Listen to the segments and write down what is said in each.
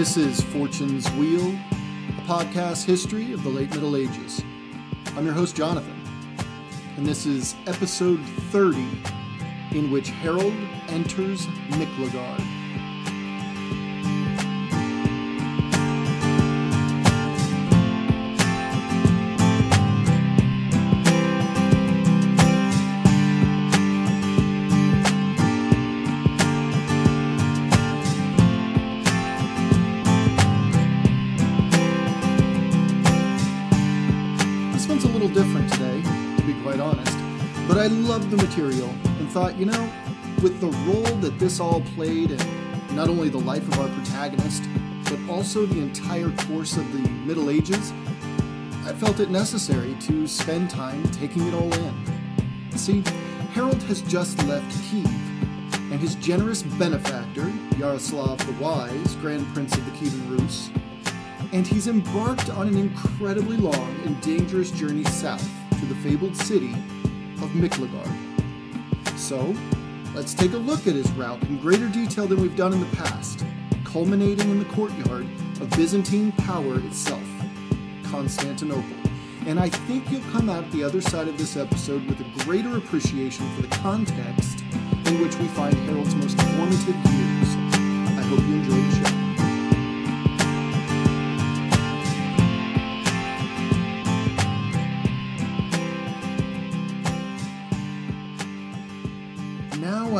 This is Fortune's Wheel, a podcast history of the late Middle Ages. I'm your host, Jonathan, and this is episode 30, in which Harold enters Miklagard. I loved the material and thought, you know, with the role that this all played in not only the life of our protagonist, but also the entire course of the Middle Ages, I felt it necessary to spend time taking it all in. See, Harold has just left Kiev, and his generous benefactor, Yaroslav the Wise, Grand Prince of the Kievan Rus, and he's embarked on an incredibly long and dangerous journey south to the fabled city of Miklagard. So, let's take a look at his route in greater detail than we've done in the past, culminating in the courtyard of Byzantine power itself, Constantinople. And I think you'll come out the other side of this episode with a greater appreciation for the context in which we find Harold's most formative years. I hope you enjoy the show.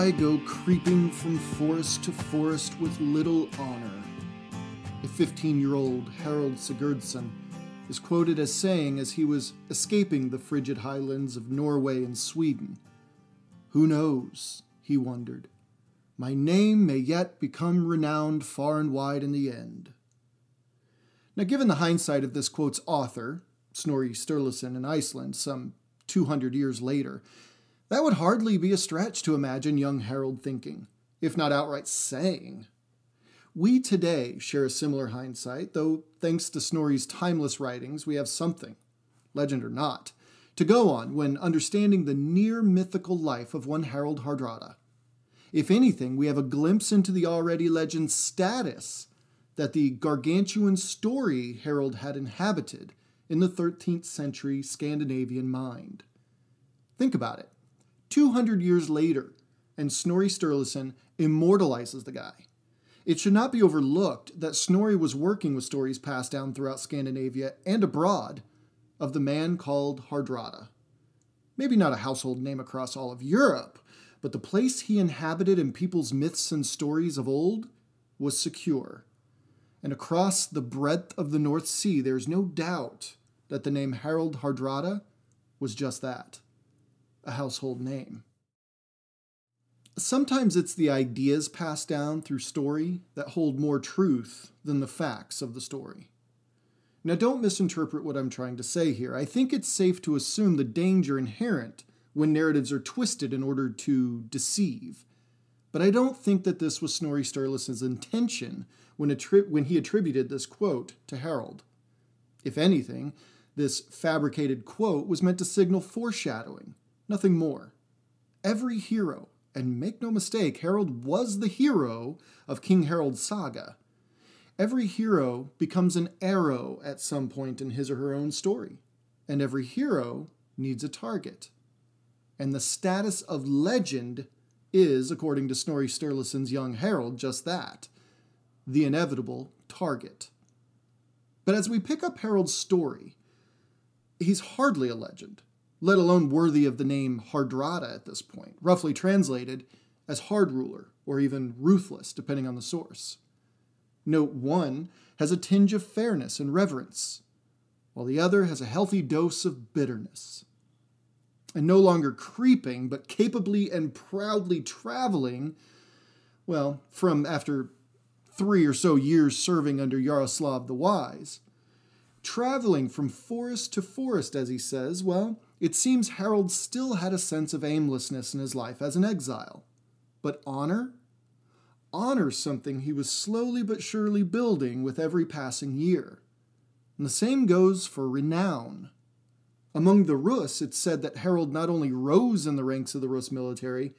I go creeping from forest to forest with little honor. A 15 year old Harold Sigurdsson is quoted as saying as he was escaping the frigid highlands of Norway and Sweden Who knows, he wondered, my name may yet become renowned far and wide in the end. Now, given the hindsight of this quote's author, Snorri Sturluson in Iceland, some 200 years later, that would hardly be a stretch to imagine young Harold thinking, if not outright saying. We today share a similar hindsight, though thanks to Snorri's timeless writings, we have something, legend or not, to go on when understanding the near mythical life of one Harold Hardrada. If anything, we have a glimpse into the already legend status that the gargantuan story Harold had inhabited in the 13th century Scandinavian mind. Think about it. 200 years later, and Snorri Sturluson immortalizes the guy. It should not be overlooked that Snorri was working with stories passed down throughout Scandinavia and abroad of the man called Hardrada. Maybe not a household name across all of Europe, but the place he inhabited in people's myths and stories of old was secure. And across the breadth of the North Sea, there's no doubt that the name Harold Hardrada was just that a household name. Sometimes it's the ideas passed down through story that hold more truth than the facts of the story. Now, don't misinterpret what I'm trying to say here. I think it's safe to assume the danger inherent when narratives are twisted in order to deceive. But I don't think that this was Snorri Sturluson's intention when, attri- when he attributed this quote to Harold. If anything, this fabricated quote was meant to signal foreshadowing, nothing more. Every hero, and make no mistake, Harold was the hero of King Harold's saga. Every hero becomes an arrow at some point in his or her own story, and every hero needs a target. And the status of legend is, according to Snorri Sturluson's Young Harold, just that the inevitable target. But as we pick up Harold's story, he's hardly a legend let alone worthy of the name Hardrada at this point, roughly translated as hard ruler or even ruthless, depending on the source. Note 1 has a tinge of fairness and reverence, while the other has a healthy dose of bitterness. And no longer creeping, but capably and proudly traveling, well, from after three or so years serving under Yaroslav the Wise, traveling from forest to forest, as he says, well, it seems Harold still had a sense of aimlessness in his life as an exile. But honor? Honor's something he was slowly but surely building with every passing year. And the same goes for renown. Among the Rus, it's said that Harold not only rose in the ranks of the Rus military,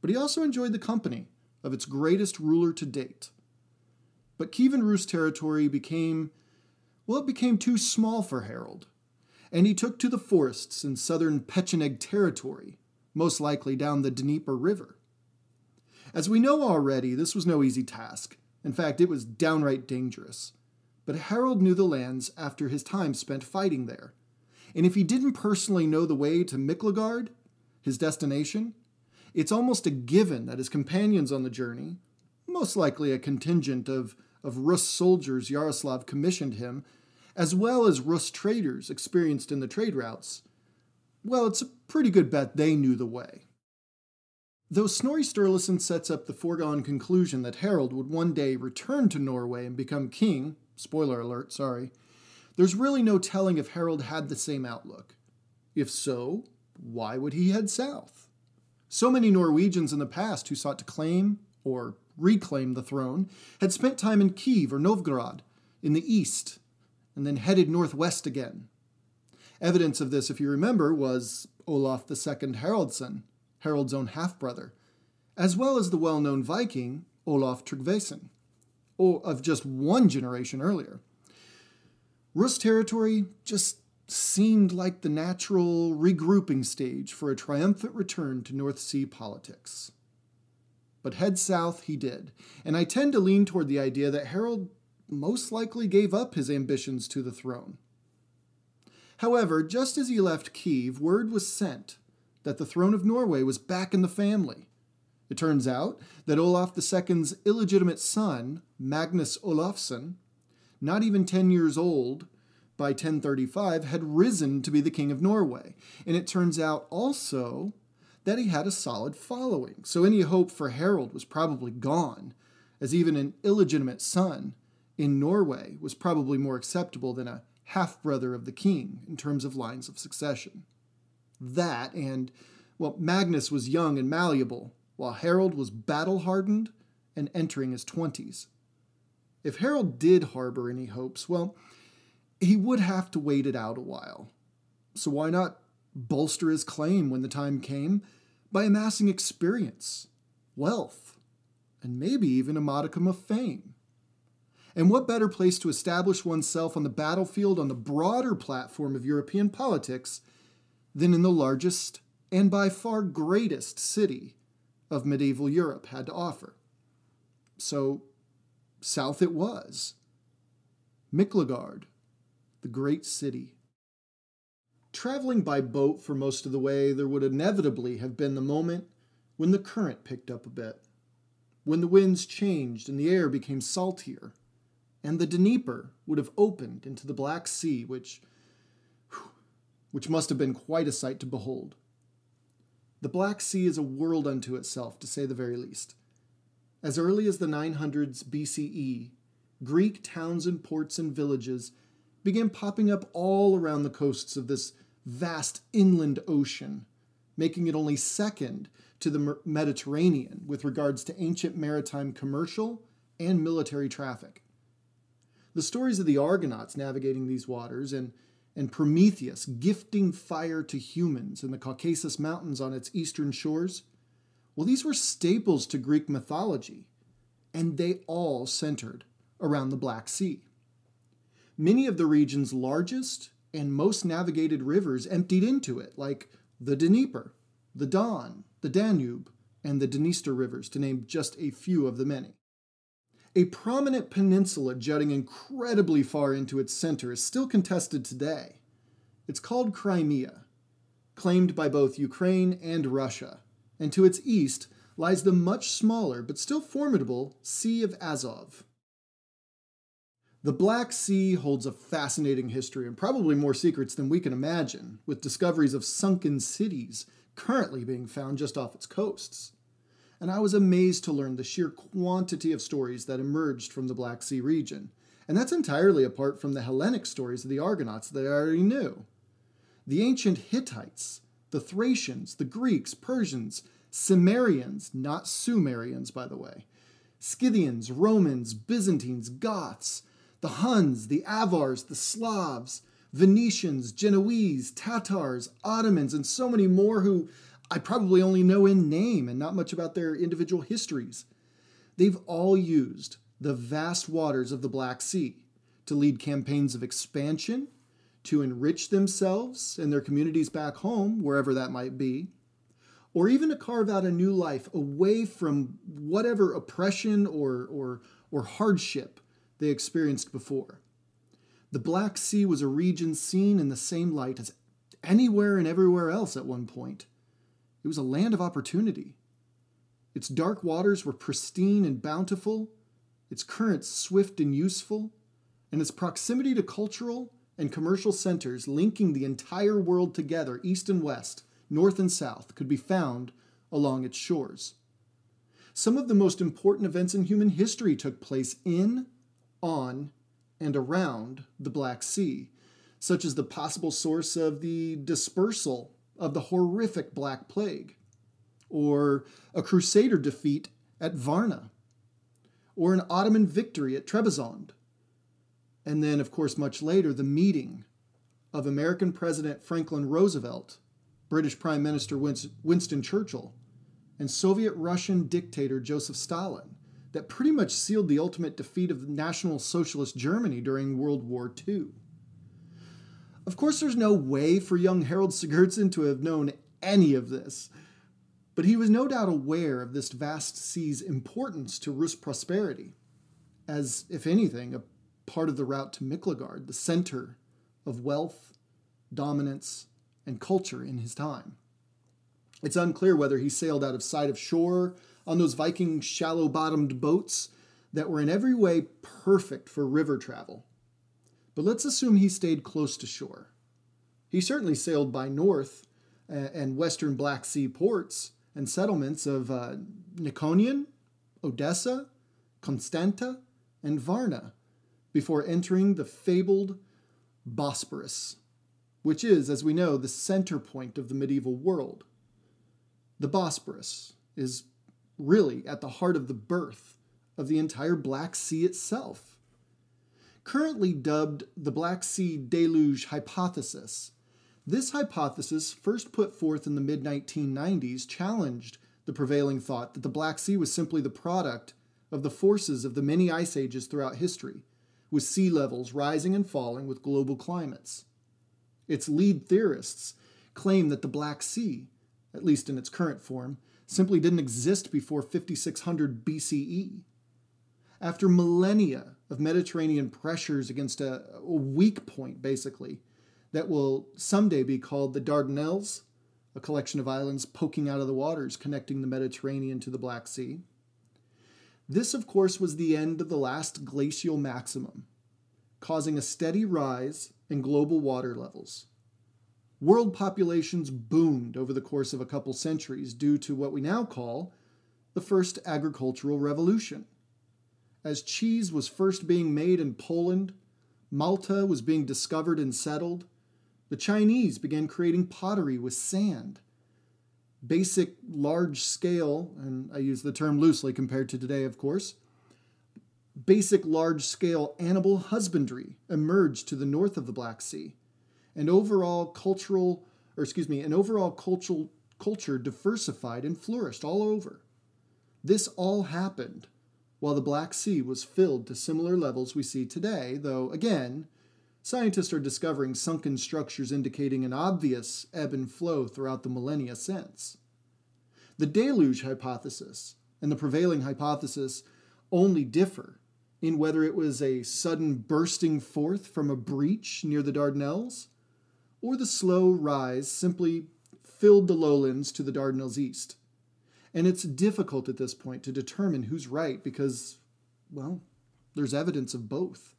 but he also enjoyed the company of its greatest ruler to date. But Kievan Rus territory became, well, it became too small for Harold, and he took to the forests in southern Pecheneg territory, most likely down the Dnieper River. As we know already, this was no easy task. In fact, it was downright dangerous. But Harold knew the lands after his time spent fighting there. And if he didn't personally know the way to Miklagard, his destination, it's almost a given that his companions on the journey, most likely a contingent of, of Rus soldiers Yaroslav commissioned him, as well as Rus traders experienced in the trade routes, well, it's a pretty good bet they knew the way. Though Snorri Sturluson sets up the foregone conclusion that Harold would one day return to Norway and become king, spoiler alert, sorry, there's really no telling if Harold had the same outlook. If so, why would he head south? So many Norwegians in the past who sought to claim or reclaim the throne had spent time in Kiev or Novgorod in the east and then headed northwest again. Evidence of this, if you remember, was Olaf II Haraldsson, Harold's own half brother, as well as the well known Viking Olaf Tryggvason, of just one generation earlier. Rus territory just seemed like the natural regrouping stage for a triumphant return to North Sea politics. But head south he did, and I tend to lean toward the idea that Harold most likely gave up his ambitions to the throne. However, just as he left Kiev, word was sent that the throne of Norway was back in the family. It turns out that Olaf II's illegitimate son, Magnus Olafsson, not even 10 years old by 1035, had risen to be the king of Norway. And it turns out also that he had a solid following. So any hope for Harold was probably gone, as even an illegitimate son in Norway was probably more acceptable than a half brother of the king in terms of lines of succession that, and, well, Magnus was young and malleable, while Harold was battle hardened and entering his 20s. If Harold did harbor any hopes, well, he would have to wait it out a while. So why not bolster his claim when the time came by amassing experience, wealth, and maybe even a modicum of fame? And what better place to establish oneself on the battlefield on the broader platform of European politics than in the largest and by far greatest city of medieval Europe had to offer. So, south it was. Miklagard, the great city. Traveling by boat for most of the way, there would inevitably have been the moment when the current picked up a bit, when the winds changed and the air became saltier, and the Dnieper would have opened into the Black Sea, which which must have been quite a sight to behold. The Black Sea is a world unto itself, to say the very least. As early as the 900s BCE, Greek towns and ports and villages began popping up all around the coasts of this vast inland ocean, making it only second to the Mediterranean with regards to ancient maritime commercial and military traffic. The stories of the Argonauts navigating these waters and and Prometheus gifting fire to humans in the Caucasus Mountains on its eastern shores, well, these were staples to Greek mythology, and they all centered around the Black Sea. Many of the region's largest and most navigated rivers emptied into it, like the Dnieper, the Don, the Danube, and the Dniester rivers, to name just a few of the many. A prominent peninsula jutting incredibly far into its center is still contested today. It's called Crimea, claimed by both Ukraine and Russia, and to its east lies the much smaller but still formidable Sea of Azov. The Black Sea holds a fascinating history and probably more secrets than we can imagine, with discoveries of sunken cities currently being found just off its coasts and I was amazed to learn the sheer quantity of stories that emerged from the Black Sea region. And that's entirely apart from the Hellenic stories of the Argonauts that I already knew. The ancient Hittites, the Thracians, the Greeks, Persians, Cimmerians, not Sumerians, by the way, Scythians, Romans, Byzantines, Goths, the Huns, the Avars, the Slavs, Venetians, Genoese, Tatars, Ottomans, and so many more who I probably only know in name and not much about their individual histories. They've all used the vast waters of the Black Sea to lead campaigns of expansion, to enrich themselves and their communities back home, wherever that might be, or even to carve out a new life away from whatever oppression or, or, or hardship they experienced before. The Black Sea was a region seen in the same light as anywhere and everywhere else at one point. It was a land of opportunity. Its dark waters were pristine and bountiful, its currents swift and useful, and its proximity to cultural and commercial centers linking the entire world together, east and west, north and south, could be found along its shores. Some of the most important events in human history took place in, on, and around the Black Sea, such as the possible source of the dispersal of the horrific Black Plague, or a Crusader defeat at Varna, or an Ottoman victory at Trebizond, and then, of course, much later, the meeting of American President Franklin Roosevelt, British Prime Minister Winston Churchill, and Soviet Russian dictator Joseph Stalin that pretty much sealed the ultimate defeat of National Socialist Germany during World War II. Of course, there's no way for young Harold Sigurdsson to have known any of this, but he was no doubt aware of this vast sea's importance to Rus prosperity, as, if anything, a part of the route to Miklagard, the center of wealth, dominance, and culture in his time. It's unclear whether he sailed out of sight of shore on those Viking shallow bottomed boats that were in every way perfect for river travel. But let's assume he stayed close to shore. He certainly sailed by north and western Black Sea ports and settlements of uh, Odessa, Constanta, and Varna before entering the fabled Bosporus, which is, as we know, the center point of the medieval world. The Bosporus is really at the heart of the birth of the entire Black Sea itself. Currently dubbed the Black Sea Deluge Hypothesis, this hypothesis, first put forth in the mid 1990s, challenged the prevailing thought that the Black Sea was simply the product of the forces of the many ice ages throughout history with sea levels rising and falling with global climates. Its lead theorists claim that the Black Sea, at least in its current form, simply didn't exist before 5600 BCE. After millennia of Mediterranean pressures against a, a weak point, basically, that will someday be called the Dardanelles, a collection of islands poking out of the waters connecting the Mediterranean to the Black Sea. This, of course, was the end of the last glacial maximum, causing a steady rise in global water levels. World populations boomed over the course of a couple centuries due to what we now call the first agricultural revolution. As cheese was first being made in Poland, Malta was being discovered and settled, the Chinese began creating pottery with sand basic large scale, and I use the term loosely compared to today, of course, basic large scale animal husbandry emerged to the north of the Black Sea. And overall cultural, or excuse me, an overall cultural culture diversified and flourished all over. This all happened while the Black Sea was filled to similar levels we see today, though again, Scientists are discovering sunken structures indicating an obvious ebb and flow throughout the millennia since. The deluge hypothesis and the prevailing hypothesis only differ in whether it was a sudden bursting forth from a breach near the Dardanelles, or the slow rise simply filled the lowlands to the Dardanelles east. And it's difficult at this point to determine who's right because, well, there's evidence of both.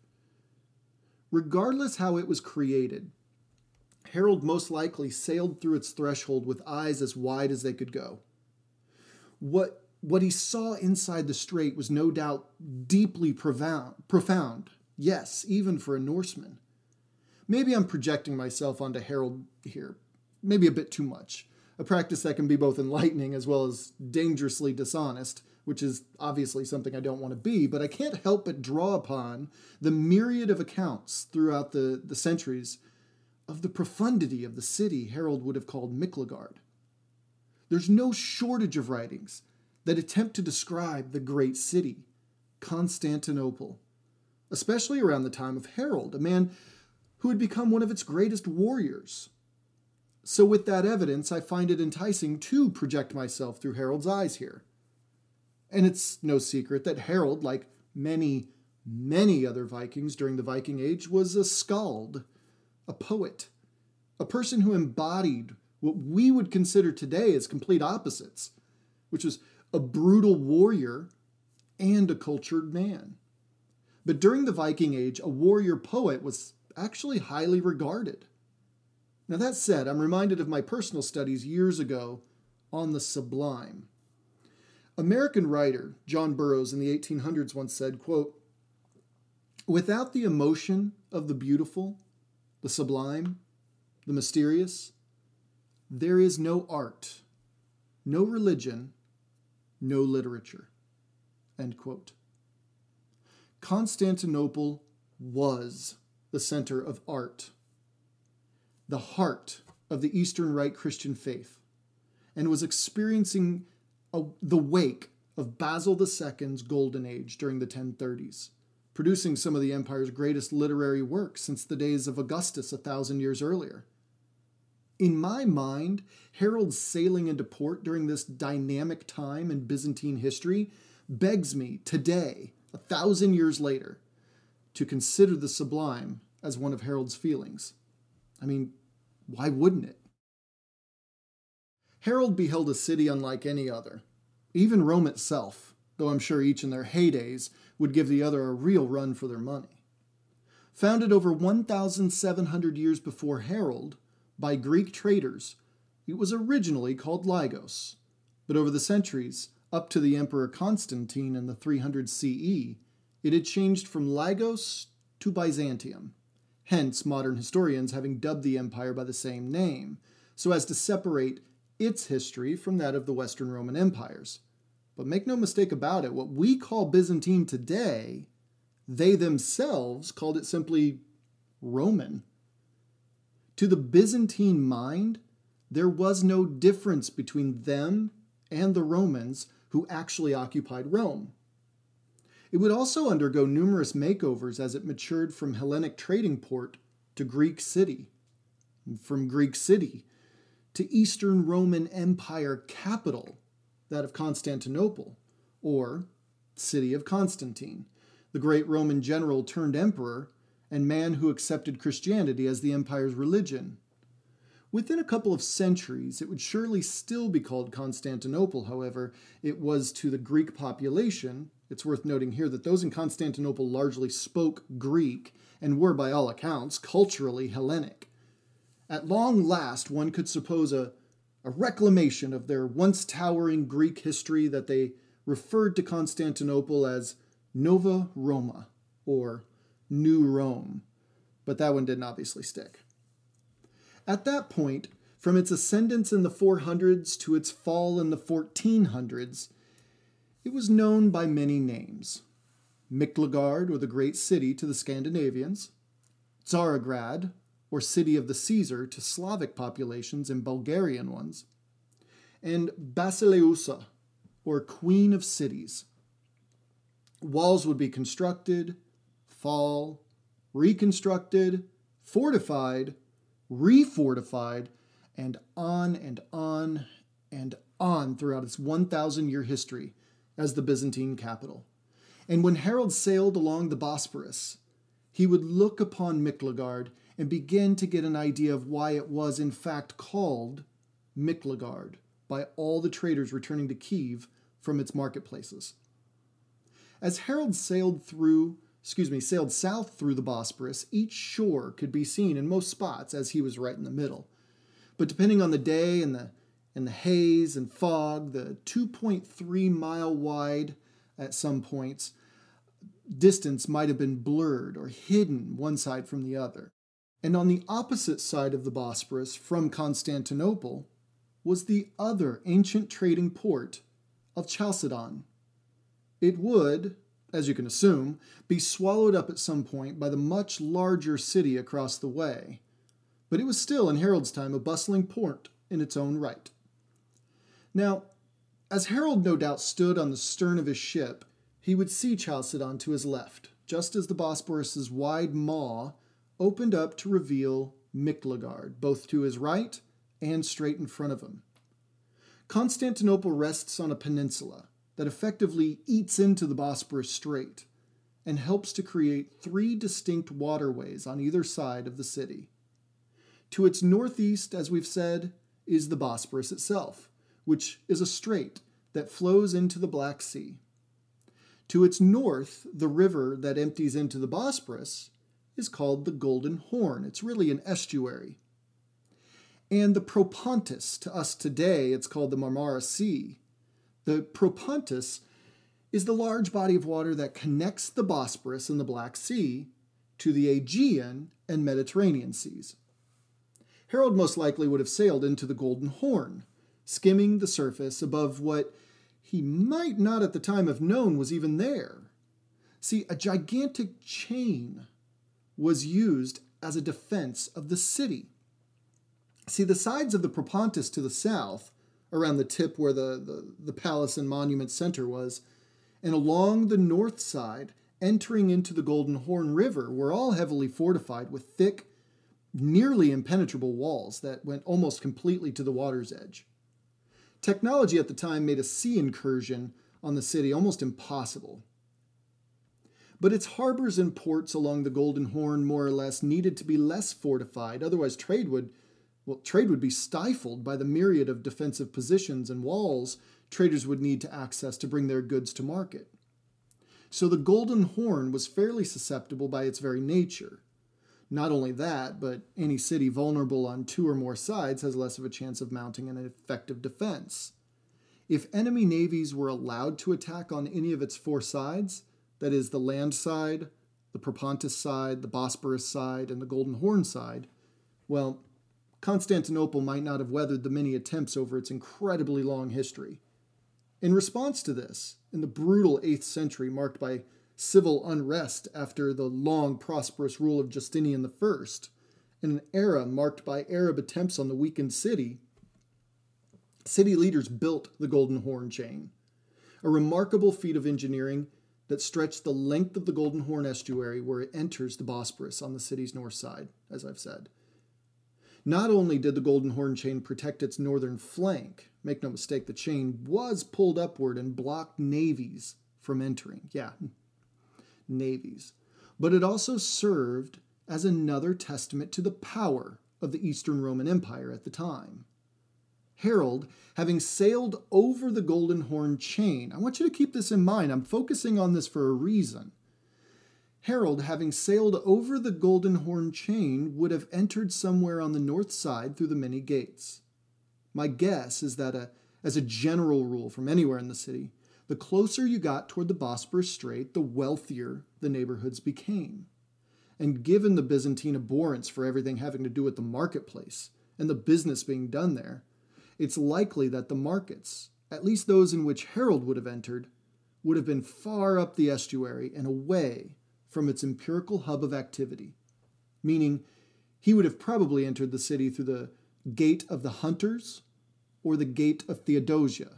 Regardless how it was created, Harold most likely sailed through its threshold with eyes as wide as they could go. What, what he saw inside the strait was no doubt deeply profound, profound, yes, even for a Norseman. Maybe I'm projecting myself onto Harold here, maybe a bit too much, a practice that can be both enlightening as well as dangerously dishonest, which is obviously something I don't want to be, but I can't help but draw upon the myriad of accounts throughout the, the centuries of the profundity of the city Harold would have called Miklagard. There's no shortage of writings that attempt to describe the great city, Constantinople, especially around the time of Harold, a man who had become one of its greatest warriors. So, with that evidence, I find it enticing to project myself through Harold's eyes here. And it's no secret that Harold, like many, many other Vikings during the Viking Age, was a skald, a poet, a person who embodied what we would consider today as complete opposites, which was a brutal warrior and a cultured man. But during the Viking Age, a warrior poet was actually highly regarded. Now, that said, I'm reminded of my personal studies years ago on the sublime. American writer John Burroughs in the 1800s once said, quote, Without the emotion of the beautiful, the sublime, the mysterious, there is no art, no religion, no literature. End quote. Constantinople was the center of art, the heart of the Eastern Rite Christian faith, and was experiencing a, the wake of Basil II's golden age during the 1030s, producing some of the empire's greatest literary works since the days of Augustus a thousand years earlier. In my mind, Harold's sailing into port during this dynamic time in Byzantine history begs me today, a thousand years later, to consider the sublime as one of Harold's feelings. I mean, why wouldn't it? Harold beheld a city unlike any other, even Rome itself, though I'm sure each in their heydays would give the other a real run for their money. Founded over 1,700 years before Harold, by Greek traders. It was originally called Lygos, but over the centuries, up to the Emperor Constantine in the 300 CE, it had changed from Lygos to Byzantium, hence modern historians having dubbed the empire by the same name, so as to separate its history from that of the Western Roman empires. But make no mistake about it, what we call Byzantine today, they themselves called it simply Roman. To the Byzantine mind, there was no difference between them and the Romans who actually occupied Rome. It would also undergo numerous makeovers as it matured from Hellenic trading port to Greek city, from Greek city to Eastern Roman Empire capital, that of Constantinople, or city of Constantine, the great Roman general turned emperor and man who accepted Christianity as the empire's religion. Within a couple of centuries, it would surely still be called Constantinople, however, it was to the Greek population. It's worth noting here that those in Constantinople largely spoke Greek and were, by all accounts, culturally Hellenic. At long last, one could suppose a, a reclamation of their once towering Greek history that they referred to Constantinople as Nova Roma, or New Rome, but that one didn't obviously stick. At that point, from its ascendance in the 400s to its fall in the 1400s, it was known by many names. Miklagard, or the Great City, to the Scandinavians, Tsarograd, or City of the Caesar, to Slavic populations and Bulgarian ones, and Basileusa, or Queen of Cities. Walls would be constructed, fall, reconstructed, fortified, refortified, and on and on and on throughout its 1,000 year history as the Byzantine capital. And when Harold sailed along the Bosporus, he would look upon Miklagard and begin to get an idea of why it was in fact called Miklagard by all the traders returning to Kiev from its marketplaces. As Harold sailed through excuse me, sailed south through the Bosporus, each shore could be seen in most spots as he was right in the middle. But depending on the day and the and the haze and fog, the 2.3 mile wide at some points distance might have been blurred or hidden one side from the other. And on the opposite side of the Bosporus from Constantinople was the other ancient trading port of Chalcedon. It would, as you can assume, be swallowed up at some point by the much larger city across the way. But it was still, in Harold's time, a bustling port in its own right. Now, as Harold no doubt stood on the stern of his ship, he would see Chalcedon to his left, just as the Bosporus's wide maw opened up to reveal Miklagard, both to his right and straight in front of him. Constantinople rests on a peninsula that effectively eats into the Bosporus Strait and helps to create three distinct waterways on either side of the city. To its northeast, as we've said, is the Bosporus itself, which is a strait that flows into the Black Sea. To its north, the river that empties into the Bosporus is called the Golden Horn. It's really an estuary. And the Propontis, to us today, it's called the Marmara Sea. The Propontis is the large body of water that connects the Bosporus and the Black Sea to the Aegean and Mediterranean seas. Harold most likely would have sailed into the Golden Horn, skimming the surface above what he might not at the time have known was even there. See, a gigantic chain was used as a defense of the city. See, the sides of the Propontis to the south, around the tip where the, the, the palace and monument center was, and along the north side, entering into the Golden Horn River, were all heavily fortified with thick, nearly impenetrable walls that went almost completely to the water's edge. Technology at the time made a sea incursion on the city almost impossible. But its harbors and ports along the Golden Horn more or less needed to be less fortified, otherwise trade would well, trade would be stifled by the myriad of defensive positions and walls traders would need to access to bring their goods to market. So the Golden Horn was fairly susceptible by its very nature. Not only that, but any city vulnerable on two or more sides has less of a chance of mounting an effective defense. If enemy navies were allowed to attack on any of its four sides, that is, the land side, the Propontis side, the Bosporus side, and the Golden Horn side, well, Constantinople might not have weathered the many attempts over its incredibly long history. In response to this, in the brutal 8th century marked by civil unrest after the long, prosperous rule of Justinian I, in an era marked by Arab attempts on the weakened city, city leaders built the Golden Horn chain, a remarkable feat of engineering that stretched the length of the Golden Horn estuary where it enters the Bosporus on the city's north side, as I've said. Not only did the Golden Horn chain protect its northern flank, make no mistake, the chain was pulled upward and blocked navies from entering. Yeah, navies. But it also served as another testament to the power of the Eastern Roman Empire at the time. Harold, having sailed over the Golden Horn chain, I want you to keep this in mind. I'm focusing on this for a reason. Harold, having sailed over the Golden Horn chain, would have entered somewhere on the north side through the many gates. My guess is that, a, as a general rule from anywhere in the city, the closer you got toward the Bosporus Strait, the wealthier the neighborhoods became. And given the Byzantine abhorrence for everything having to do with the marketplace and the business being done there, it's likely that the markets, at least those in which Harold would have entered, would have been far up the estuary and away from its empirical hub of activity, meaning he would have probably entered the city through the Gate of the Hunters or the Gate of Theodosia,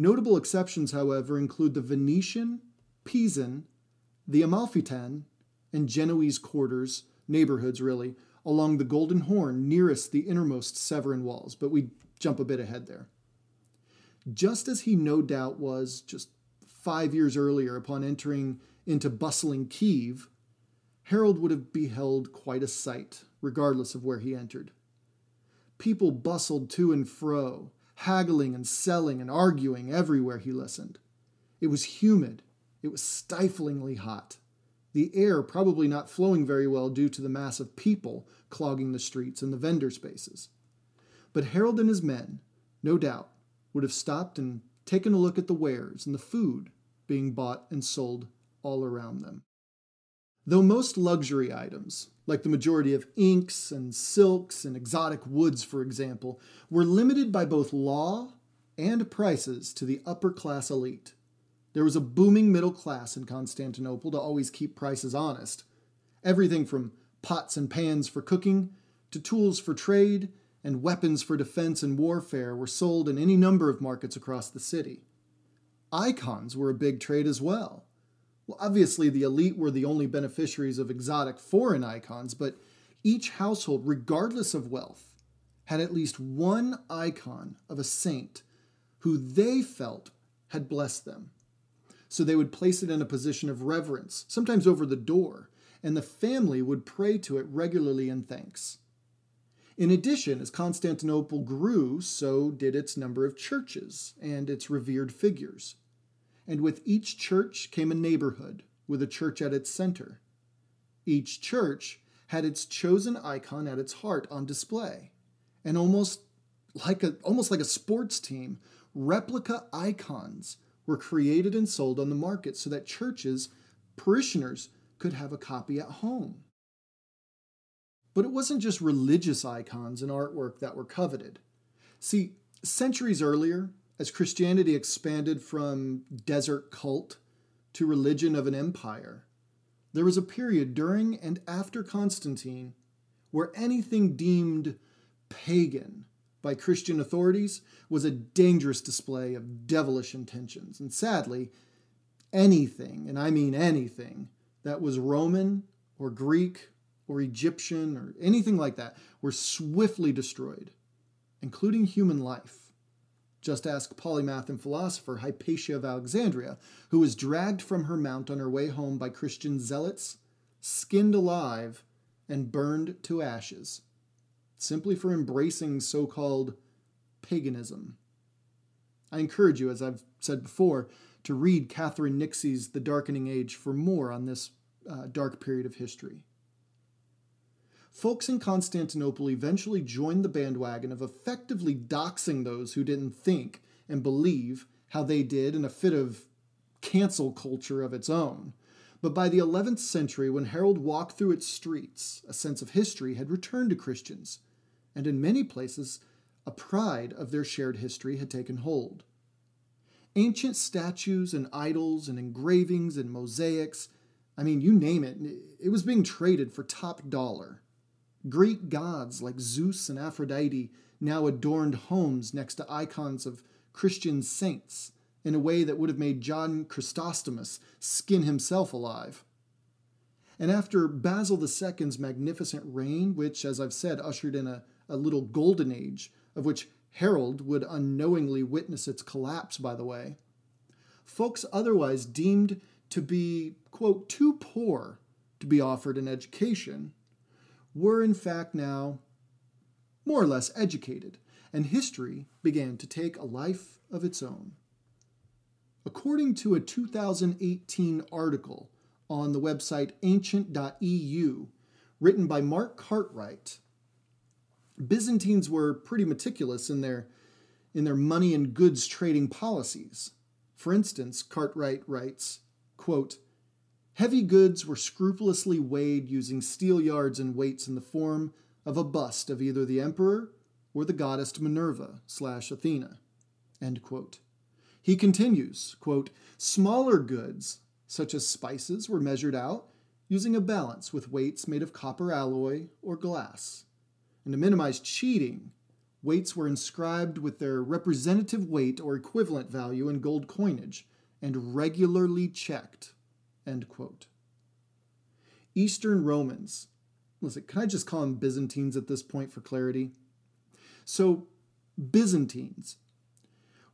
Notable exceptions, however, include the Venetian, Pisan, the Amalfitan, and Genoese quarters, neighborhoods really, along the Golden Horn nearest the innermost Severan walls, but we jump a bit ahead there. Just as he no doubt was just five years earlier upon entering into bustling Kiev, Harold would have beheld quite a sight, regardless of where he entered. People bustled to and fro, haggling and selling and arguing everywhere he listened. It was humid. It was stiflingly hot. The air probably not flowing very well due to the mass of people clogging the streets and the vendor spaces. But Harold and his men, no doubt, would have stopped and taken a look at the wares and the food being bought and sold all around them. Though most luxury items, like the majority of inks and silks and exotic woods, for example, were limited by both law and prices to the upper class elite. There was a booming middle class in Constantinople to always keep prices honest. Everything from pots and pans for cooking to tools for trade and weapons for defense and warfare were sold in any number of markets across the city. icons were a big trade as well. Well, obviously, the elite were the only beneficiaries of exotic foreign icons, but each household, regardless of wealth, had at least one icon of a saint who they felt had blessed them. So they would place it in a position of reverence, sometimes over the door, and the family would pray to it regularly in thanks. In addition, as Constantinople grew, so did its number of churches and its revered figures. And with each church came a neighborhood, with a church at its center. Each church had its chosen icon at its heart on display, and almost like a almost like a sports team, replica icons were created and sold on the market so that churches, parishioners could have a copy at home. But it wasn't just religious icons and artwork that were coveted. See, centuries earlier, as Christianity expanded from desert cult to religion of an empire, there was a period during and after Constantine where anything deemed pagan by Christian authorities was a dangerous display of devilish intentions. And sadly, anything, and I mean anything, that was Roman or Greek or Egyptian or anything like that were swiftly destroyed, including human life. Just ask polymath and philosopher Hypatia of Alexandria, who was dragged from her mount on her way home by Christian zealots, skinned alive, and burned to ashes, simply for embracing so called paganism. I encourage you, as I've said before, to read Catherine Nixey's The Darkening Age for more on this uh, dark period of history. Folks in Constantinople eventually joined the bandwagon of effectively doxing those who didn't think and believe how they did in a fit of cancel culture of its own. But by the 11th century, when Harold walked through its streets, a sense of history had returned to Christians, and in many places, a pride of their shared history had taken hold. Ancient statues and idols and engravings and mosaics I mean, you name it, it was being traded for top dollar. Greek gods like Zeus and Aphrodite now adorned homes next to icons of Christian saints in a way that would have made John Chrysostomus skin himself alive. And after Basil II's magnificent reign, which, as I've said, ushered in a, a little golden age, of which Harold would unknowingly witness its collapse, by the way, folks otherwise deemed to be, quote, too poor to be offered an education, were in fact now more or less educated, and history began to take a life of its own. According to a 2018 article on the website ancient.eu, written by Mark Cartwright, Byzantines were pretty meticulous in their, in their money and goods trading policies. For instance, Cartwright writes, Quote, Heavy goods were scrupulously weighed using steel yards and weights in the form of a bust of either the emperor or the goddess Minerva slash Athena. He continues, quote, Smaller goods, such as spices, were measured out using a balance with weights made of copper alloy or glass. And to minimize cheating, weights were inscribed with their representative weight or equivalent value in gold coinage and regularly checked. End quote. Eastern Romans. Listen, can I just call them Byzantines at this point for clarity? So, Byzantines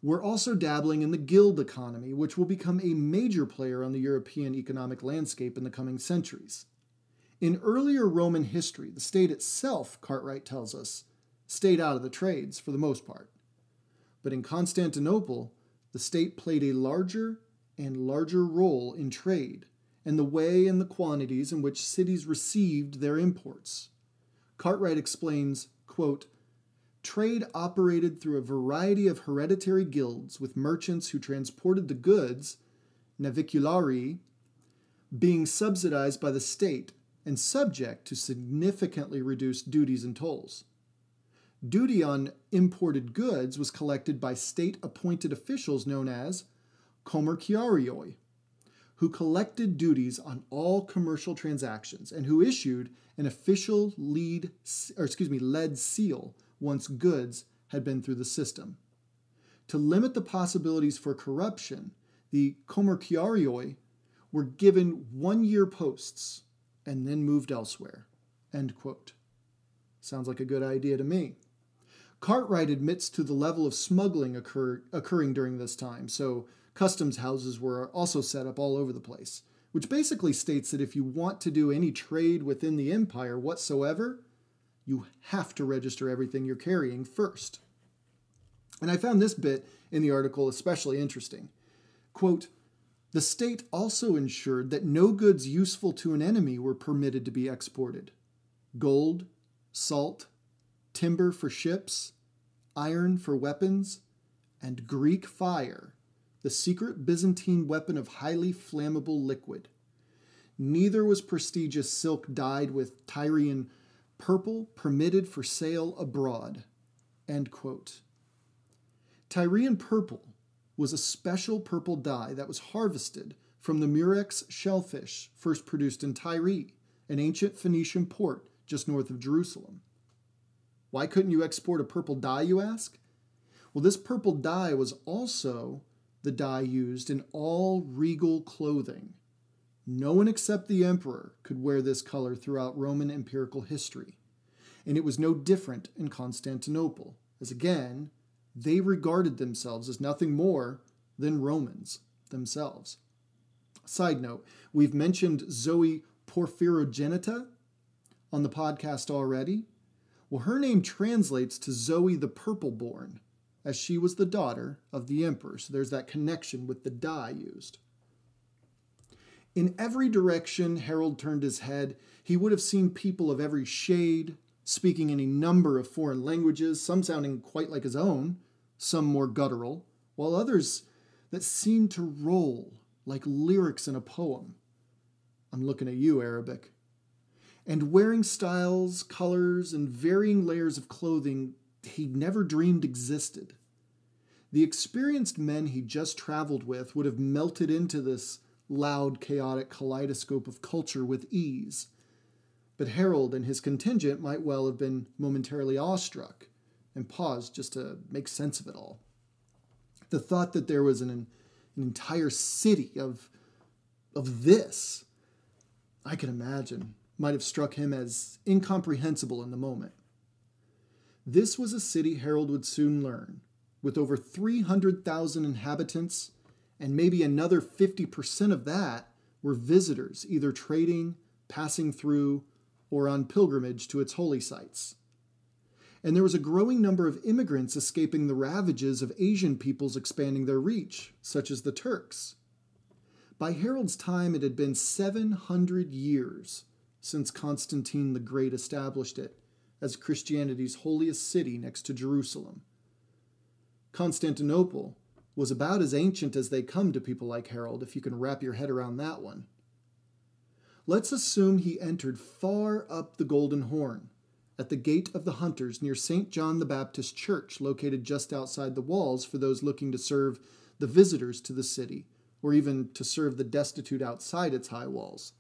were also dabbling in the guild economy, which will become a major player on the European economic landscape in the coming centuries. In earlier Roman history, the state itself, Cartwright tells us, stayed out of the trades for the most part. But in Constantinople, the state played a larger and larger role in trade and the way and the quantities in which cities received their imports. Cartwright explains, quote, Trade operated through a variety of hereditary guilds with merchants who transported the goods, naviculari, being subsidized by the state and subject to significantly reduced duties and tolls. Duty on imported goods was collected by state appointed officials known as komerciarioi, who collected duties on all commercial transactions and who issued an official lead or excuse me lead seal once goods had been through the system. To limit the possibilities for corruption, the kommerciarioi were given one year posts and then moved elsewhere. End quote. Sounds like a good idea to me. Cartwright admits to the level of smuggling occur, occurring during this time, so customs houses were also set up all over the place, which basically states that if you want to do any trade within the empire whatsoever, you have to register everything you're carrying first. And I found this bit in the article especially interesting. Quote, the state also ensured that no goods useful to an enemy were permitted to be exported. Gold, salt, timber for ships, iron for weapons, and Greek fire, the secret Byzantine weapon of highly flammable liquid. Neither was prestigious silk dyed with Tyrian purple permitted for sale abroad. Tyrian purple was a special purple dye that was harvested from the murex shellfish first produced in Tyre, an ancient Phoenician port just north of Jerusalem. Why couldn't you export a purple dye, you ask? Well, this purple dye was also the dye used in all regal clothing. No one except the emperor could wear this color throughout Roman imperial history. And it was no different in Constantinople, as again, they regarded themselves as nothing more than Romans themselves. Side note, we've mentioned Zoe Porphyrogenita on the podcast already. Well, her name translates to Zoe the Purple Born, as she was the daughter of the emperor. So there's that connection with the dye used. In every direction Harold turned his head, he would have seen people of every shade, speaking any number of foreign languages, some sounding quite like his own, some more guttural, while others that seemed to roll like lyrics in a poem. I'm looking at you, Arabic. And wearing styles, colors, and varying layers of clothing he'd never dreamed existed. The experienced men he just traveled with would have melted into this loud, chaotic kaleidoscope of culture with ease but Harold and his contingent might well have been momentarily awestruck and paused just to make sense of it all. The thought that there was an, an entire city of, of this, I can imagine, might have struck him as incomprehensible in the moment. This was a city Harold would soon learn, with over 300,000 inhabitants, and maybe another 50% of that were visitors, either trading, passing through, or on pilgrimage to its holy sites. And there was a growing number of immigrants escaping the ravages of Asian peoples expanding their reach, such as the Turks. By Harold's time, it had been 700 years since Constantine the Great established it as Christianity's holiest city next to Jerusalem. Constantinople was about as ancient as they come to people like Harold, if you can wrap your head around that one. Let's assume he entered far up the Golden Horn, at the Gate of the Hunters near St. John the Baptist Church, located just outside the walls for those looking to serve the visitors to the city, or even to serve the destitute outside its high walls.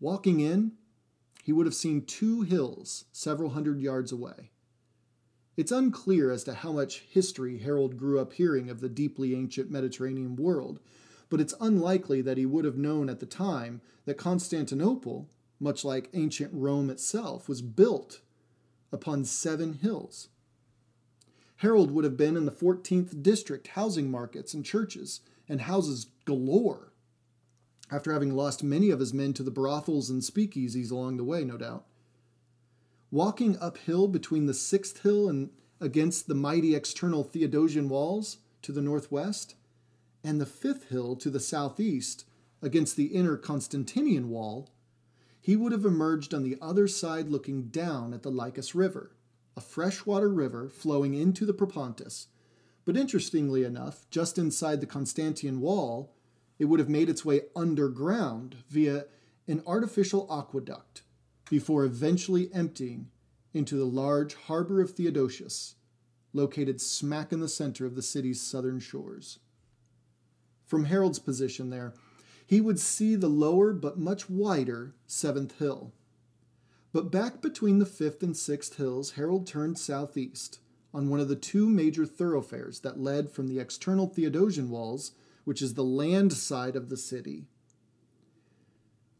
Walking in, he would have seen two hills several hundred yards away. It's unclear as to how much history Harold grew up hearing of the deeply ancient Mediterranean world, but it's unlikely that he would have known at the time that Constantinople, much like ancient Rome itself, was built upon seven hills. Harold would have been in the 14th district housing markets and churches and houses galore, after having lost many of his men to the brothels and speakeasies along the way, no doubt. Walking uphill between the sixth hill and against the mighty external Theodosian walls to the northwest, and the fifth hill to the southeast against the inner Constantinian wall, he would have emerged on the other side looking down at the Lycus River, a freshwater river flowing into the Propontis. But interestingly enough, just inside the Constantinian wall, it would have made its way underground via an artificial aqueduct before eventually emptying into the large harbor of Theodosius, located smack in the center of the city's southern shores from Harold's position there, he would see the lower but much wider Seventh Hill. But back between the Fifth and Sixth Hills, Harold turned southeast on one of the two major thoroughfares that led from the external Theodosian walls which is the land side of the city,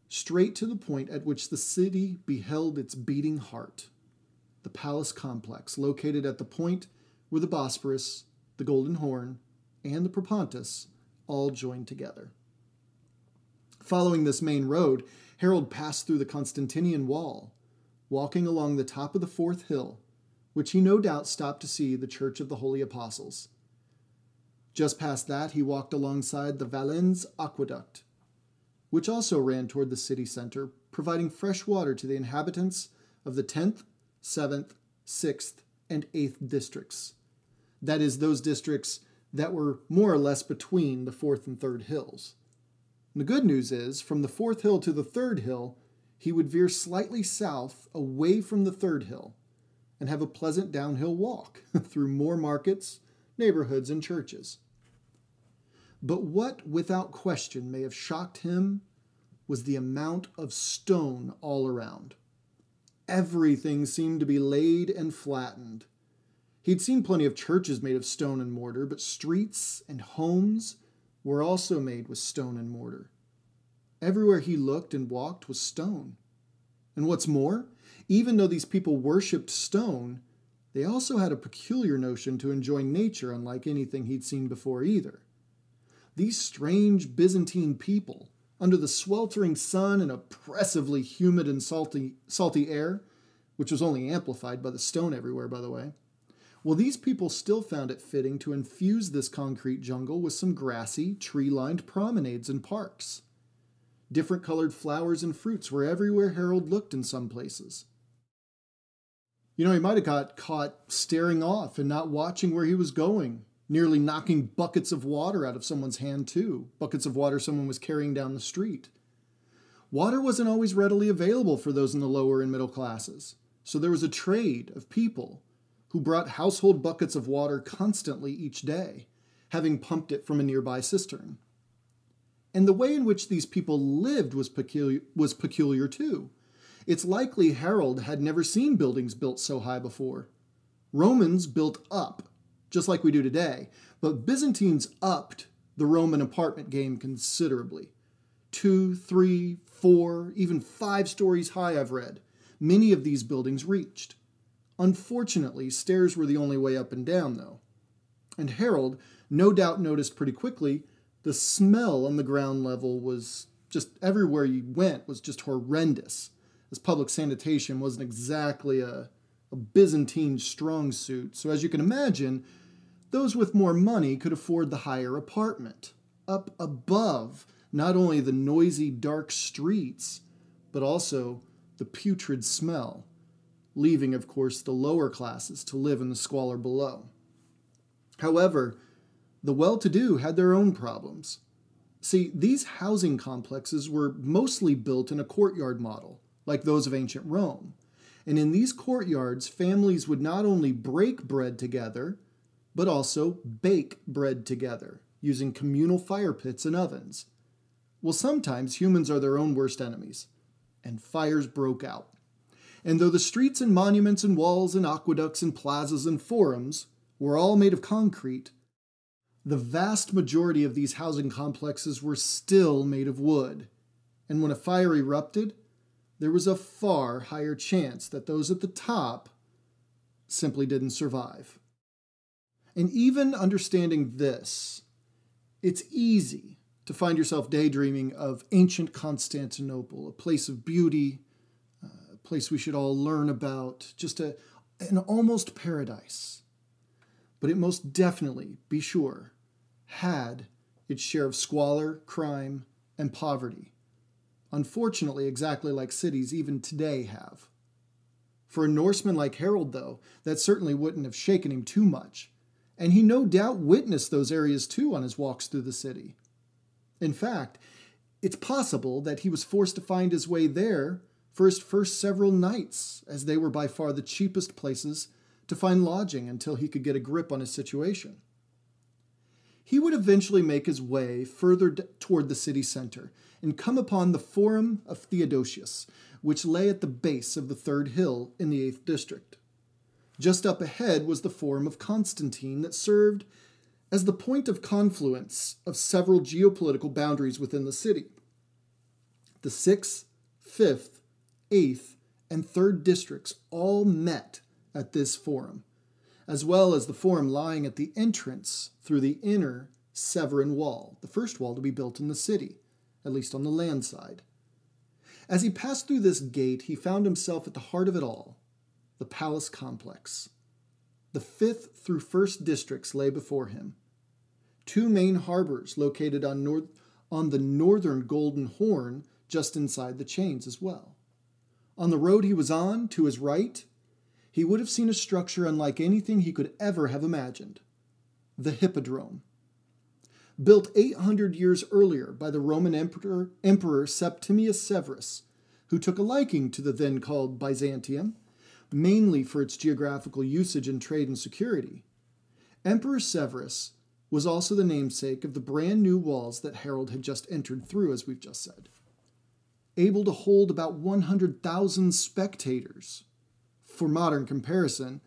straight to the point at which the city beheld its beating heart, the palace complex, located at the point where the Bosporus, the Golden Horn, and the Propontis all joined together. Following this main road, Harold passed through the Constantinian wall, walking along the top of the fourth hill, which he no doubt stopped to see the Church of the Holy Apostles. Just past that, he walked alongside the Valens Aqueduct, which also ran toward the city center, providing fresh water to the inhabitants of the 10th, 7th, 6th, and 8th districts. That is, those districts that were more or less between the 4th and 3rd hills. And the good news is, from the 4th hill to the 3rd hill, he would veer slightly south away from the 3rd hill and have a pleasant downhill walk through more markets, neighborhoods, and churches. But what, without question, may have shocked him was the amount of stone all around. Everything seemed to be laid and flattened. He'd seen plenty of churches made of stone and mortar, but streets and homes were also made with stone and mortar. Everywhere he looked and walked was stone. And what's more, even though these people worshipped stone, they also had a peculiar notion to enjoy nature unlike anything he'd seen before either. These strange Byzantine people, under the sweltering sun and oppressively humid and salty, salty air, which was only amplified by the stone everywhere, by the way, well, these people still found it fitting to infuse this concrete jungle with some grassy, tree lined promenades and parks. Different colored flowers and fruits were everywhere Harold looked in some places. You know, he might have got caught staring off and not watching where he was going, nearly knocking buckets of water out of someone's hand, too, buckets of water someone was carrying down the street. Water wasn't always readily available for those in the lower and middle classes, so there was a trade of people who brought household buckets of water constantly each day, having pumped it from a nearby cistern. And the way in which these people lived was peculiar, was peculiar too. It's likely Harold had never seen buildings built so high before. Romans built up, just like we do today, but Byzantines upped the Roman apartment game considerably. Two, three, four, even five stories high, I've read. Many of these buildings reached. Unfortunately, stairs were the only way up and down, though. And Harold no doubt noticed pretty quickly the smell on the ground level was just everywhere you went was just horrendous, as public sanitation wasn't exactly a, a Byzantine strong suit. So, as you can imagine, those with more money could afford the higher apartment, up above not only the noisy, dark streets, but also the putrid smell, leaving, of course, the lower classes to live in the squalor below. However, the well to do had their own problems. See, these housing complexes were mostly built in a courtyard model, like those of ancient Rome. And in these courtyards, families would not only break bread together, but also bake bread together using communal fire pits and ovens. Well, sometimes humans are their own worst enemies, and fires broke out. And though the streets and monuments and walls and aqueducts and plazas and forums were all made of concrete, the vast majority of these housing complexes were still made of wood, and when a fire erupted, there was a far higher chance that those at the top simply didn't survive. And even understanding this, it's easy to find yourself daydreaming of ancient Constantinople, a place of beauty, uh, a place we should all learn about, just a, an almost paradise. But it most definitely, be sure, had its share of squalor, crime, and poverty. Unfortunately, exactly like cities even today have. For a Norseman like Harold, though, that certainly wouldn't have shaken him too much, and he no doubt witnessed those areas too on his walks through the city. In fact, it's possible that he was forced to find his way there for his first several nights, as they were by far the cheapest places to find lodging until he could get a grip on his situation he would eventually make his way further d- toward the city center and come upon the Forum of Theodosius, which lay at the base of the third hill in the 8th district. Just up ahead was the Forum of Constantine that served as the point of confluence of several geopolitical boundaries within the city. The 6th, 5th, 8th, and 3rd districts all met at this forum, as well as the forum lying at the entrance through the inner Severan wall, the first wall to be built in the city, at least on the land side. As he passed through this gate, he found himself at the heart of it all the palace complex. The 5th through 1st districts lay before him. Two main harbors located on, north, on the northern Golden Horn, just inside the chains as well. On the road he was on, to his right, he would have seen a structure unlike anything he could ever have imagined the Hippodrome. Built 800 years earlier by the Roman Emperor, Emperor Septimius Severus, who took a liking to the then called Byzantium, mainly for its geographical usage in trade and security. Emperor Severus was also the namesake of the brand new walls that Harold had just entered through, as we've just said. Able to hold about 100,000 spectators, for modern comparison,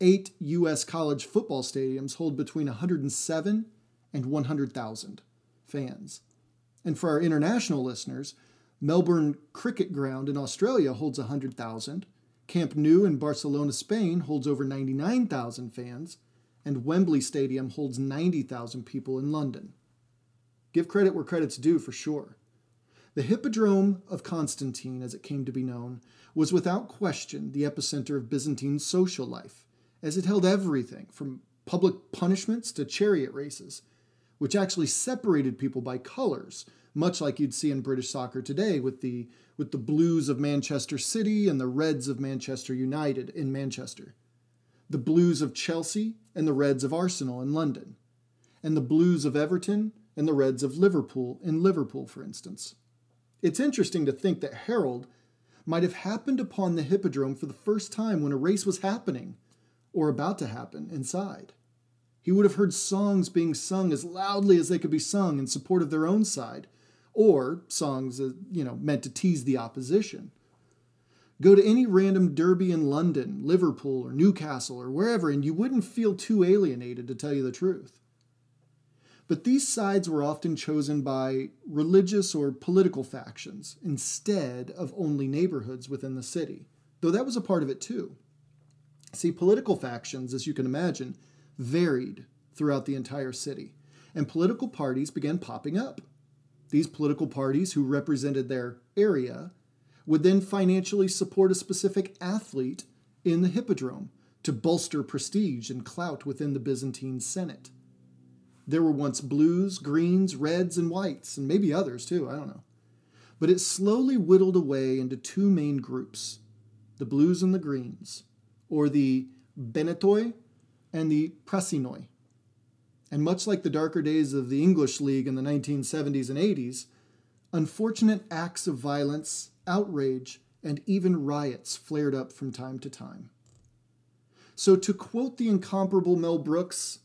eight U.S. college football stadiums hold between 107 and 100,000 fans. And for our international listeners, Melbourne Cricket Ground in Australia holds 100,000, Camp Nou in Barcelona, Spain holds over 99,000 fans, and Wembley Stadium holds 90,000 people in London. Give credit where credit's due for sure. The Hippodrome of Constantine, as it came to be known, was without question the epicenter of Byzantine social life, as it held everything from public punishments to chariot races, which actually separated people by colors, much like you'd see in British soccer today with the, with the blues of Manchester City and the reds of Manchester United in Manchester, the blues of Chelsea and the reds of Arsenal in London, and the blues of Everton and the reds of Liverpool in Liverpool, for instance. It's interesting to think that Harold might have happened upon the Hippodrome for the first time when a race was happening or about to happen inside. He would have heard songs being sung as loudly as they could be sung in support of their own side, or songs you know meant to tease the opposition. Go to any random derby in London, Liverpool, or Newcastle, or wherever, and you wouldn't feel too alienated to tell you the truth. But these sides were often chosen by religious or political factions instead of only neighborhoods within the city, though that was a part of it too. See, political factions, as you can imagine, varied throughout the entire city, and political parties began popping up. These political parties, who represented their area, would then financially support a specific athlete in the hippodrome to bolster prestige and clout within the Byzantine Senate. There were once blues, greens, reds, and whites, and maybe others too, I don't know. But it slowly whittled away into two main groups the blues and the greens, or the Venetoi and the Prasinoi. And much like the darker days of the English League in the 1970s and 80s, unfortunate acts of violence, outrage, and even riots flared up from time to time. So, to quote the incomparable Mel Brooks,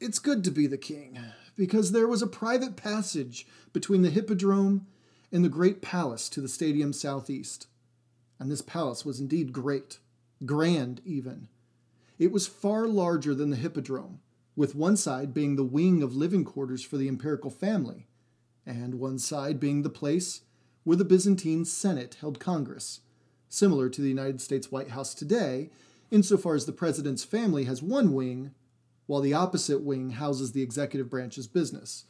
it's good to be the king, because there was a private passage between the Hippodrome and the great palace to the stadium southeast. And this palace was indeed great, grand even. It was far larger than the Hippodrome, with one side being the wing of living quarters for the imperial family, and one side being the place where the Byzantine Senate held Congress, similar to the United States White House today, insofar as the president's family has one wing while the opposite wing houses the executive branch's business.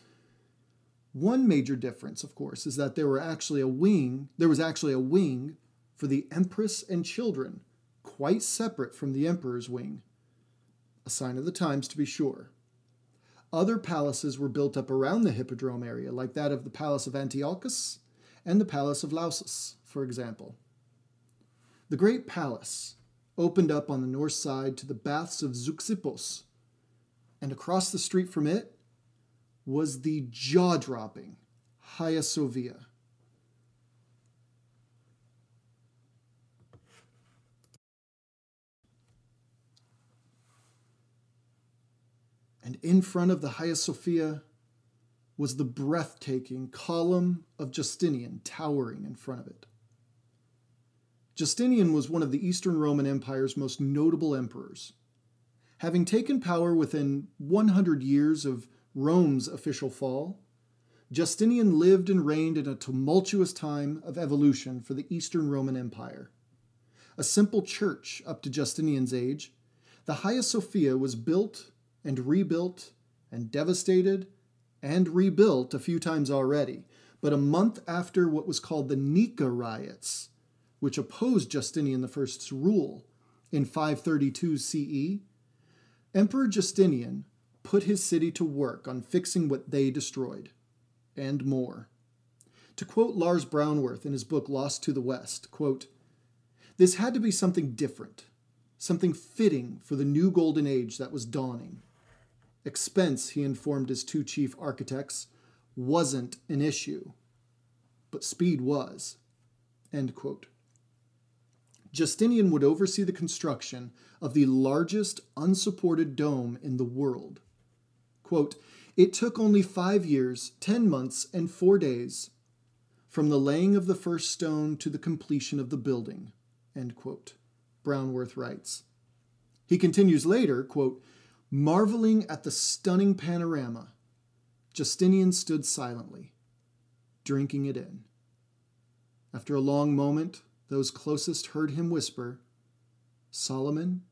One major difference, of course, is that there were actually a wing, there was actually a wing for the empress and children, quite separate from the emperor's wing. A sign of the times to be sure. Other palaces were built up around the hippodrome area, like that of the Palace of Antiochus and the Palace of Lausus, for example. The Great Palace opened up on the north side to the Baths of Zeuxippos, and across the street from it was the jaw dropping Hagia Sophia. And in front of the Hagia Sophia was the breathtaking column of Justinian towering in front of it. Justinian was one of the Eastern Roman Empire's most notable emperors Having taken power within 100 years of Rome's official fall, Justinian lived and reigned in a tumultuous time of evolution for the Eastern Roman Empire. A simple church up to Justinian's age, the Hagia Sophia was built and rebuilt and devastated and rebuilt a few times already. But a month after what was called the Nika riots, which opposed Justinian I's rule in 532 CE, Emperor Justinian put his city to work on fixing what they destroyed, and more. To quote Lars Brownworth in his book Lost to the West, quote, This had to be something different, something fitting for the new golden age that was dawning. Expense, he informed his two chief architects, wasn't an issue, but speed was. Justinian would oversee the construction of the largest unsupported dome in the world. Quote, it took only five years, ten months, and four days from the laying of the first stone to the completion of the building. Brownworth writes. He continues later, quote, marveling at the stunning panorama, Justinian stood silently, drinking it in. After a long moment, those closest heard him whisper, Solomon,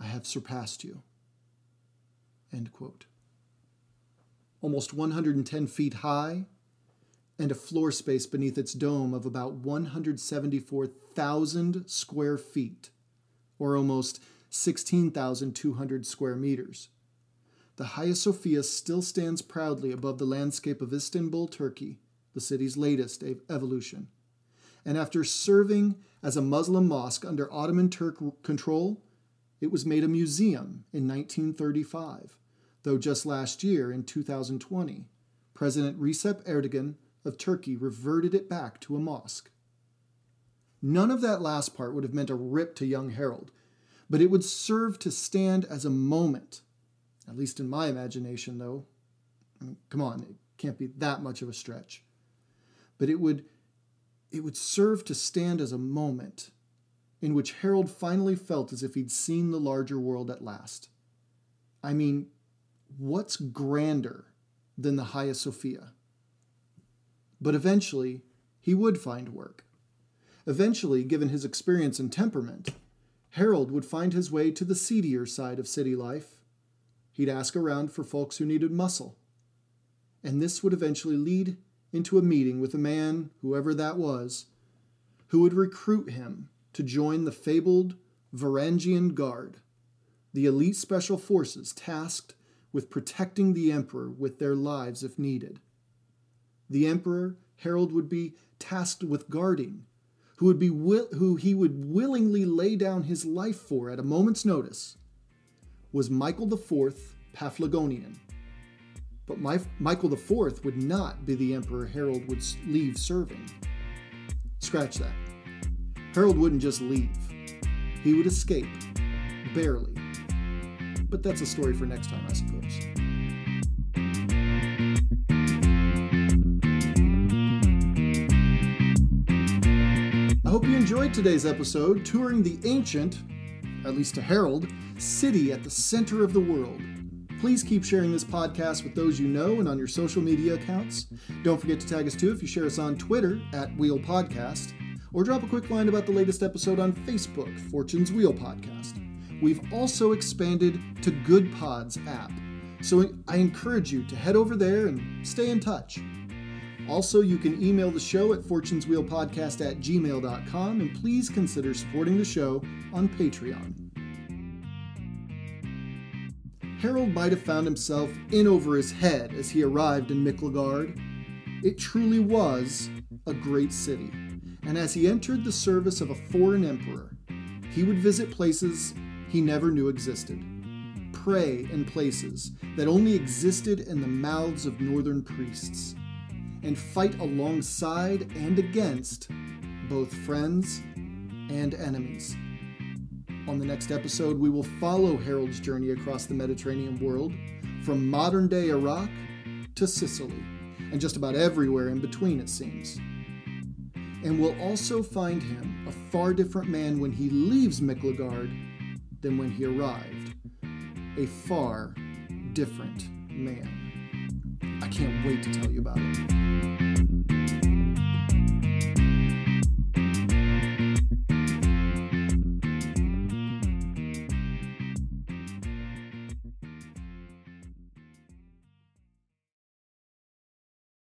I have surpassed you. Almost 110 feet high, and a floor space beneath its dome of about 174,000 square feet, or almost 16,200 square meters. The Hagia Sophia still stands proudly above the landscape of Istanbul, Turkey, the city's latest evolution and after serving as a Muslim mosque under Ottoman Turk control, it was made a museum in 1935, though just last year, in 2020, President Recep Erdogan of Turkey reverted it back to a mosque. None of that last part would have meant a rip to young Harold, but it would serve to stand as a moment, at least in my imagination, though. I mean, come on, it can't be that much of a stretch. But it would it would serve to stand as a moment in which Harold finally felt as if he'd seen the larger world at last. I mean, what's grander than the Hagia Sophia? But eventually, he would find work. Eventually, given his experience and temperament, Harold would find his way to the seedier side of city life. He'd ask around for folks who needed muscle. And this would eventually lead into a meeting with a man, whoever that was, who would recruit him to join the fabled Varangian Guard, the elite special forces tasked with protecting the emperor with their lives if needed. The emperor, Harold, would be tasked with guarding, who, would be will- who he would willingly lay down his life for at a moment's notice, was Michael IV Paphlagonian, but My- Michael IV would not be the emperor Harold would leave serving. Scratch that. Harold wouldn't just leave, he would escape. Barely. But that's a story for next time, I suppose. Hope you enjoyed today's episode touring the ancient, at least to Harold, city at the center of the world. Please keep sharing this podcast with those you know and on your social media accounts. Don't forget to tag us too if you share us on Twitter at Wheel Podcast, or drop a quick line about the latest episode on Facebook, Fortune's Wheel Podcast. We've also expanded to Good Pods app, so I encourage you to head over there and stay in touch. Also, you can email the show at fortuneswheelpodcast at gmail.com and please consider supporting the show on Patreon. Harold might have found himself in over his head as he arrived in Miklagard. It truly was a great city, and as he entered the service of a foreign emperor, he would visit places he never knew existed, pray in places that only existed in the mouths of northern priests, and fight alongside and against both friends and enemies. On the next episode, we will follow Harold's journey across the Mediterranean world, from modern day Iraq to Sicily, and just about everywhere in between, it seems. And we'll also find him a far different man when he leaves Miklagard than when he arrived. a far different man. I can't wait to tell you about it.